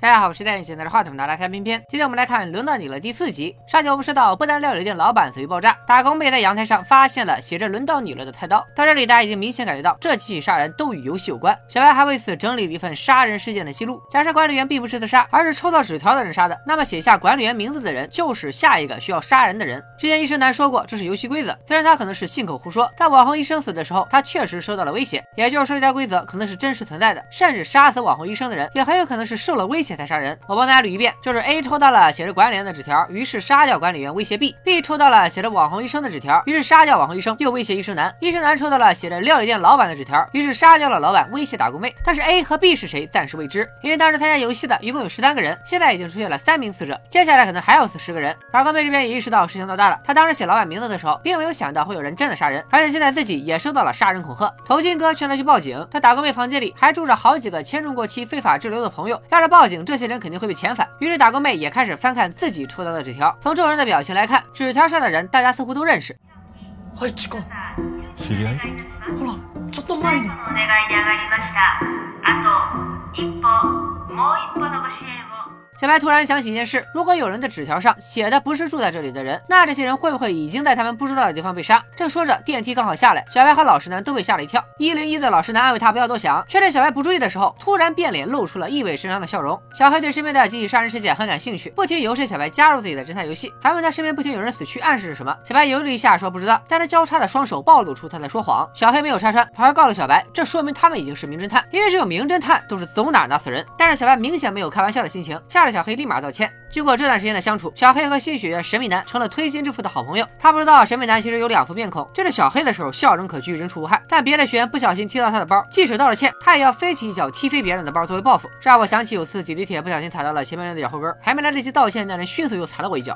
大家好，我是戴眼镜拿着话筒的拉开片片。今天我们来看《轮到你了》第四集。上集我们说到，不丹料理店老板死于爆炸，打工妹在阳台上发现了写着“轮到你了”的菜刀。到这里，大家已经明显感觉到这几起杀人都与游戏有关。小白还为此整理了一份杀人事件的记录。假设管理员并不是自杀，而是抽到纸条的人杀的，那么写下管理员名字的人就是下一个需要杀人的人。之前医生男说过这是游戏规则，虽然他可能是信口胡说，但网红医生死的时候，他确实受到了威胁，也就是说这条规则可能是真实存在的，甚至杀死网红医生的人也很有可能是受了威胁才杀人。我帮大家捋一遍，就是 A 抽到了写着管理员的纸条，于是杀掉管理员威胁 B；B 抽到了写着网红医生的纸条，于是杀掉网红医生又威胁医生男；医生男抽到了写着料理店老板的纸条，于是杀掉了老板威胁打工妹。但是 A 和 B 是谁暂时未知，因为当时参加游戏的一共有十三个人，现在已经出现了三名死者，接下来可能还要死十个人。打工妹这边也意识到事情闹大了，她当时写老板名字的时候，并没有想到会有人真的杀人，而且现在自己也收到了杀人恐吓。头巾哥劝她去报警，她打工妹房间里还住着好几个签证过期、非法滞留的朋友，要是报警，这些人肯定会被遣返。于是。打工妹也开始翻看自己抽到的纸条，从众人的表情来看，纸条上的人大家似乎都认识。はい、チコ。知り合い？ほら、ちょっと前に。 小白突然想起一件事：如果有人的纸条上写的不是住在这里的人，那这些人会不会已经在他们不知道的地方被杀？正说着，电梯刚好下来，小白和老实男都被吓了一跳。一零一的老实男安慰他不要多想，却在小白不注意的时候，突然变脸，露出了意味深长的笑容。小黑对身边的几起杀人事件很感兴趣，不停游说小白加入自己的侦探游戏，还问他身边不停有人死去暗示着什么。小白犹豫了一下，说不知道，但他交叉的双手暴露出他在说谎。小黑没有拆穿，反而告诉小白，这说明他们已经是名侦探，因为只有名侦探都是走哪拿死人。但是小白明显没有开玩笑的心情，吓小黑立马道歉。经过这段时间的相处，小黑和新学员神秘男成了推心置腹的好朋友。他不知道神秘男其实有两副面孔，对着小黑的时候笑容可掬，人畜无害；但别的学员不小心踢到他的包，即使道了歉，他也要飞起一脚踢飞别人的包作为报复。这让我想起有次挤地铁不小心踩到了前面人的脚后跟，还没来得及道歉，那人迅速又踩了我一脚。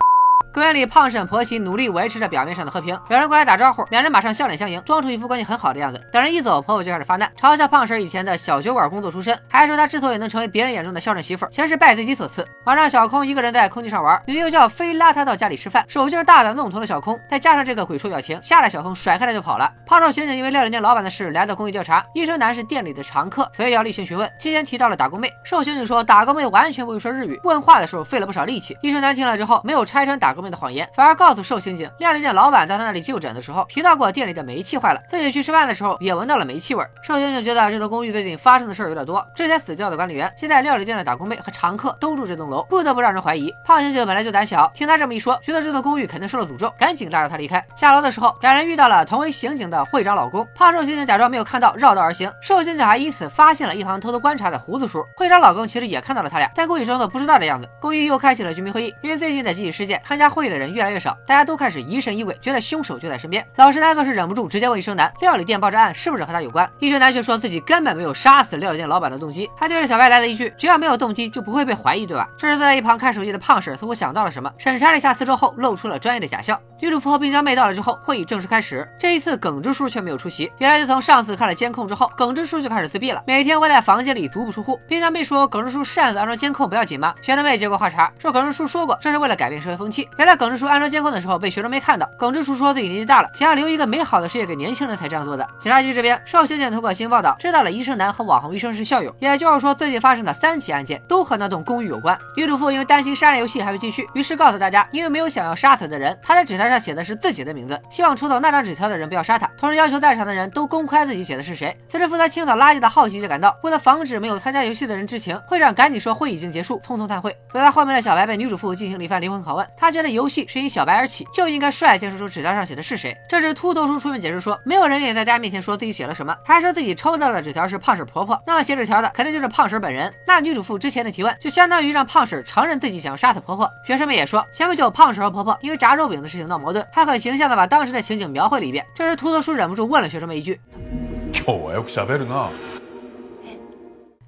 公园里，胖婶婆媳努力维持着表面上的和平。有人过来打招呼，两人马上笑脸相迎，装出一副关系很好的样子。等人一走，婆婆就开始发难，嘲笑胖婶以前的小酒馆工作出身，还说她之所以能成为别人眼中的孝顺媳妇，全是拜自己所赐。晚上，小空一个人在空地上玩，女幼教非拉他到家里吃饭，手劲大的弄疼了小空，再加上这个鬼畜表情，吓得小空甩开他就跑了。胖瘦刑警因为料理店老板的事来到公寓调查，医生男是店里的常客，所以要例行询问。期间提到了打工妹，瘦刑警说打工妹完全不会说日语，问话的时候费了不少力气。医生男听了之后，没有拆穿打工妹的谎言，反而。告诉瘦刑警，料理店老板到他那里就诊的时候，提到过店里的煤气坏了，自己去吃饭的时候也闻到了煤气味。瘦刑警觉得这栋公寓最近发生的事儿有点多，之前死掉的管理员，现在料理店的打工妹和常客都住这栋楼，不得不让人怀疑。胖刑警本来就胆小，听他这么一说，觉得这栋公寓肯定受了诅咒，赶紧拉着他离开。下楼的时候，两人遇到了同为刑警的会长老公。胖瘦刑警假装没有看到，绕道而行。瘦刑警还因此发现了一旁偷偷观察的胡子叔。会长老公其实也看到了他俩，但故意装作不知道的样子。公寓又开启了居民会议，因为最近的集体事件，参加会议的人越来越少，大家都开始疑神疑鬼，觉得凶手就在身边。老实男更是忍不住直接问医生男：“料理店爆炸案是不是和他有关？”医生男却说自己根本没有杀死料理店老板的动机，还对着小白来了一句：“只要没有动机，就不会被怀疑，对吧？”这时坐在一旁看手机的胖婶似乎想到了什么，审查了一下四周后，露出了专业的假笑。女主和冰箱妹到了之后，会议正式开始。这一次耿直叔却没有出席。原来自从上次看了监控之后，耿直叔就开始自闭了，每天窝在房间里足不出户。冰箱妹说：“耿直叔擅自安装监控不要紧吗？”学生妹接过话茬说：“耿直叔说过，这是为了改变社会风气。”原来耿直叔安装监控的时候被学生妹看到，耿直叔。说自己年纪大了，想要留一个美好的事业给年轻人才这样做的。警察局这边，邵刑警通过新闻报道知道了医生男和网红医生是校友，也就是说最近发生的三起案件都和那栋公寓有关。女主妇因为担心杀人游戏还会继续，于是告诉大家，因为没有想要杀死的人，她的纸条上写的是自己的名字，希望抽到那张纸条的人不要杀他，同时要求在场的人都公开自己写的是谁。此时负责清扫垃圾的好奇就赶到，为了防止没有参加游戏的人知情，会长赶紧说会已经结束，匆匆散会。走在后面的小白被女主妇进行了一番灵魂拷问，他觉得游戏是因小白而起，就应该率先说出纸条上写的是谁。这时，秃头叔出面解释说，没有人愿意在大家面前说自己写了什么，还说自己抽到的纸条是胖婶婆婆。那么写纸条的肯定就是胖婶本人。那女主妇之前的提问，就相当于让胖婶承认自己想要杀死婆婆。学生们也说，前不久胖婶和婆婆因为炸肉饼的事情闹矛盾，还很形象的把当时的情景描绘了一遍。这时，秃头叔忍不住问了学生们一句：“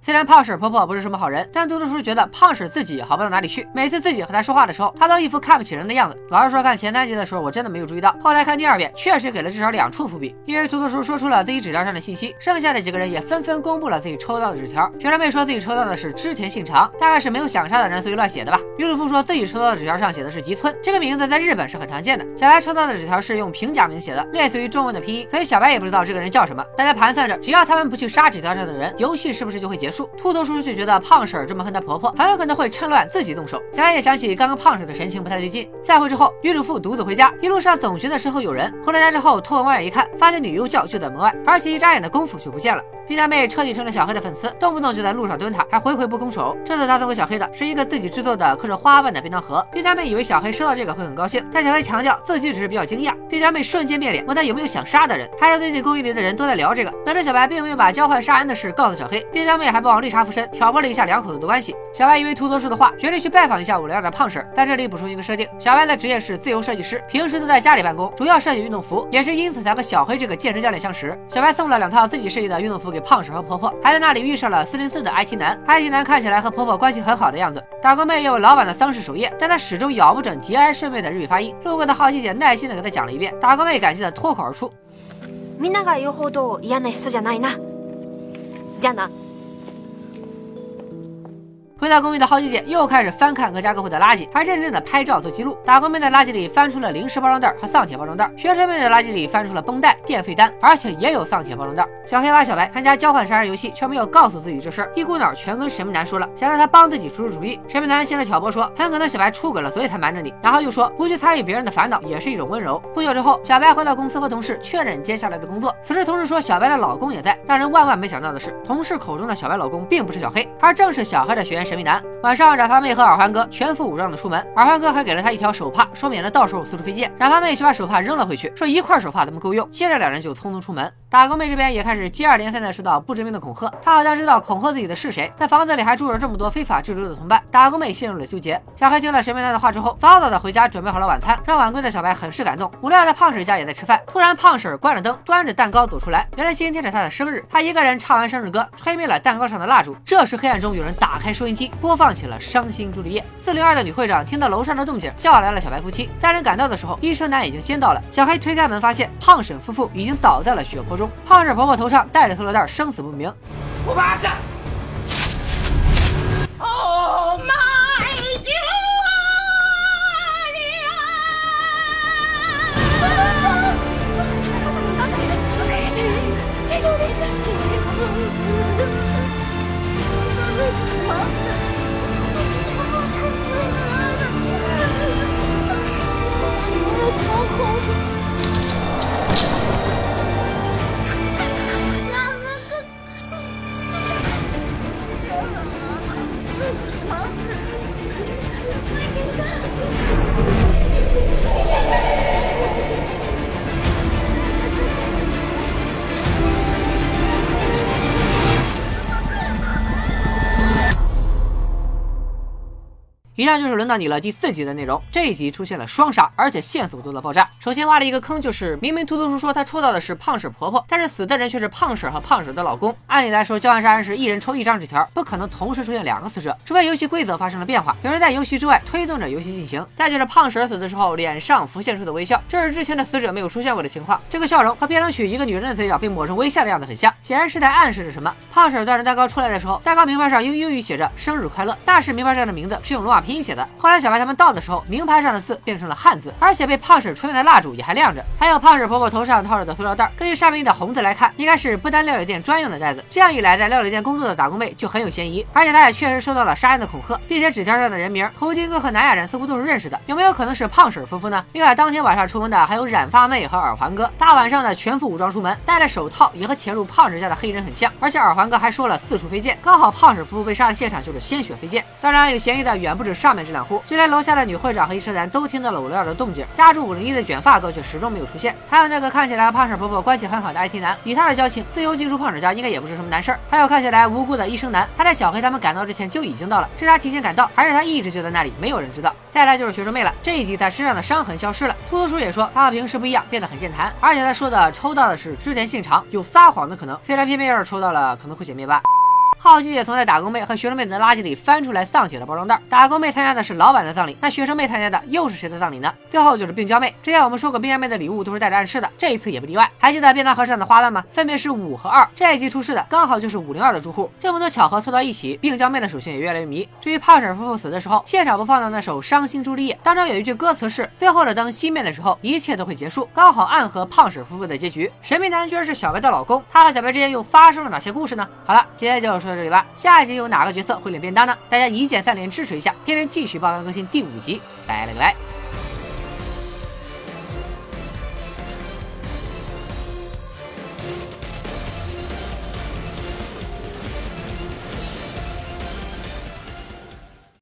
虽然胖婶婆婆不是什么好人，但嘟嘟叔觉得胖婶自己好不到哪里去。每次自己和她说话的时候，她都一副看不起人的样子。老实说，看前三集的时候，我真的没有注意到。后来看第二遍，确实给了至少两处伏笔。因为嘟嘟叔说出了自己纸条上的信息，剩下的几个人也纷纷公布了自己抽到的纸条。学生妹说自己抽到的是织田信长，大概是没有想杀的人，所以乱写的吧。女主妇说自己抽到的纸条上写的是吉村，这个名字在日本是很常见的。小白抽到的纸条是用平假名写的，类似于中文的拼音，所以小白也不知道这个人叫什么。大家盘算着，只要他们不去杀纸条上的人，游戏是不是就会结束？束。秃头叔叔却觉得胖婶这么恨她婆婆，很有可能会趁乱自己动手。小白也想起刚刚胖婶的神情不太对劲。散会之后，女主妇独自回家，一路上总觉得身后有人。回到家之后，偷往外一看，发现女幼教就在门外，而且一眨眼的功夫就不见了。冰家妹彻底成了小黑的粉丝，动不动就在路上蹲他，还回回不空手。这次他送给小黑的是一个自己制作的刻着花瓣的便当盒。冰家妹以为小黑收到这个会很高兴，但小黑强调自己只是比较惊讶。冰家妹瞬间变脸，问他有没有想杀的人，还是最近公寓里的人都在聊这个。得知小白并没有把交换杀人的事告诉小黑，冰家妹还不忘绿茶附身，挑拨了一下两口子的关系。小白以为秃头叔的话，决定去拜访一下五零二的胖婶。在这里补充一个设定：小白的职业是自由设计师，平时都在家里办公，主要设计运动服，也是因此才和小黑这个健身教练相识。小白送了两套自己设计的运动服给胖婶和婆婆。还在那里遇上了四零四的 IT 男，IT 男看起来和婆婆关系很好的样子。打工妹有老板的丧事守夜，但她始终咬不准节哀顺变的日语发音。路过的好奇姐耐心的给她讲了一遍，打工妹感谢的脱口而出。みんなが言うほど嫌な人じゃないな。じゃあな。 回到公寓的好奇姐又开始翻看各家各户的垃圾，还认真的拍照做记录。打工妹的垃圾里翻出了零食包装袋和丧铁包装袋，学生妹的垃圾里翻出了绷带、电费单，而且也有丧铁包装袋。小黑挖小白参加交换杀人游戏，却没有告诉自己这事儿，一股脑全跟神秘男说了，想让他帮自己出出主意。神秘男先是挑拨说，很可能小白出轨了，所以才瞒着你，然后又说不去参与别人的烦恼也是一种温柔。不久之后，小白回到公司和同事确认接下来的工作。此时同事说小白的老公也在，让人万万没想到的是，同事口中的小白老公并不是小黑，而正是小黑的学员神秘男。晚上。染发妹和耳环哥全副武装的出门，耳环哥还给了他一条手帕，说免得到时候四处飞溅。染发妹却把手帕扔了回去，说一块手帕怎么够用？接着两人就匆匆出门。打工妹这边也开始接二连三的收到不知名的恐吓，她好像知道恐吓自己的是谁，在房子里还住着这么多非法滞留的同伴。打工妹陷入了纠结。小黑听了神秘男的话之后，早早的回家准备好了晚餐，让晚归的小白很是感动。无料在胖婶家也在吃饭，突然胖婶关了灯，端着蛋糕走出来，原来今天是她的生日，她一个人唱完生日歌，吹灭了蛋糕上的蜡烛。这时黑暗中有人打开收音机，播放起了《伤心朱丽叶》。四零二的女会长听到楼上的动静，叫来了小白夫妻。三人赶到的时候，医生男已经先到了。小黑推开门，发现胖婶夫妇已经倒在了血泊中。胖婶婆婆头上戴着塑料袋，生死不明。我爸在。Oh my 以上就是轮到你了第四集的内容。这一集出现了双杀，而且线索多到爆炸。首先挖了一个坑，就是明明秃头叔说他抽到的是胖婶婆婆，但是死的人却是胖婶和胖婶的老公。按理来说，交换杀人时一人抽一张纸条，不可能同时出现两个死者，除非游戏规则发生了变化，有人在游戏之外推动着游戏进行。再就是胖婶死的时候脸上浮现出的微笑，这是之前的死者没有出现过的情况。这个笑容和变冷曲一个女人的嘴角被抹成微笑的样子很像，显然是在暗示着什么。胖婶端着蛋糕出来的时候，蛋糕名牌上用英语写着生日快乐，大是名牌上的名字是用罗马拼写的。后来。小白他们到的时候，名牌上的字变成了汉字，而且被胖婶吹灭的蜡烛也还亮着，还有胖婶婆婆头上套着的塑料袋。根据上面印的红字来看，应该是不丹料理店专用的袋子。这样一来，在料理店工作的打工妹就很有嫌疑，而且她也确实受到了杀人的恐吓，并且纸条上的人名头巾哥和南亚人似乎都是认识的，有没有可能是胖婶夫妇呢？另外，当天晚上出门的还有染发妹和耳环哥，大晚上的全副武装出门，戴着手套，也和潜入胖婶家的黑人很像。而且耳环哥还说了四处飞溅，刚好胖婶夫妇被杀的现场就是鲜血飞溅。当然，有嫌疑的远不止上面这两户，就连楼下的女会。长和医生男都听到了五零二的动静，家住五零一的卷发哥却始终没有出现。还有那个看起来和胖婶婆婆关系很好的 IT 男，以他的交情，自由进出胖婶家应该也不是什么难事儿。还有看起来无辜的医生男，他在小黑他们赶到之前就已经到了，是他提前赶到，还是他一直就在那里，没有人知道。再来就是学生妹了，这一集她身上的伤痕消失了，秃头叔也说他和平时不一样，变得很健谈，而且他说的抽到的是织田信长，有撒谎的可能，虽然偏偏要是抽到了，可能会写灭霸。好奇姐从在打工妹和学生妹的垃圾里翻出来丧姐的包装袋。打工妹参加的是老板的葬礼，那学生妹参加的又是谁的葬礼呢？最后就是病娇妹。之前我们说过，病娇妹的礼物都是带着暗示的，这一次也不例外。还记得便当盒上的花瓣吗？分别是五和二。这一集出事的刚好就是五零二的住户。这么多巧合凑到一起，病娇妹的属性也越来越迷。至于胖婶夫妇死的时候，现场播放的那首《伤心朱丽叶》当中有一句歌词是：“最后的灯熄灭的时候，一切都会结束。”刚好暗合胖婶夫妇的结局。神秘男居然是小白的老公，他和小白之间又发生了哪些故事呢？好了，接下来就要。说到这里吧。下一集有哪个角色会脸变大呢？大家一键三连支持一下，片片继续爆肝更新第五集，拜了个拜。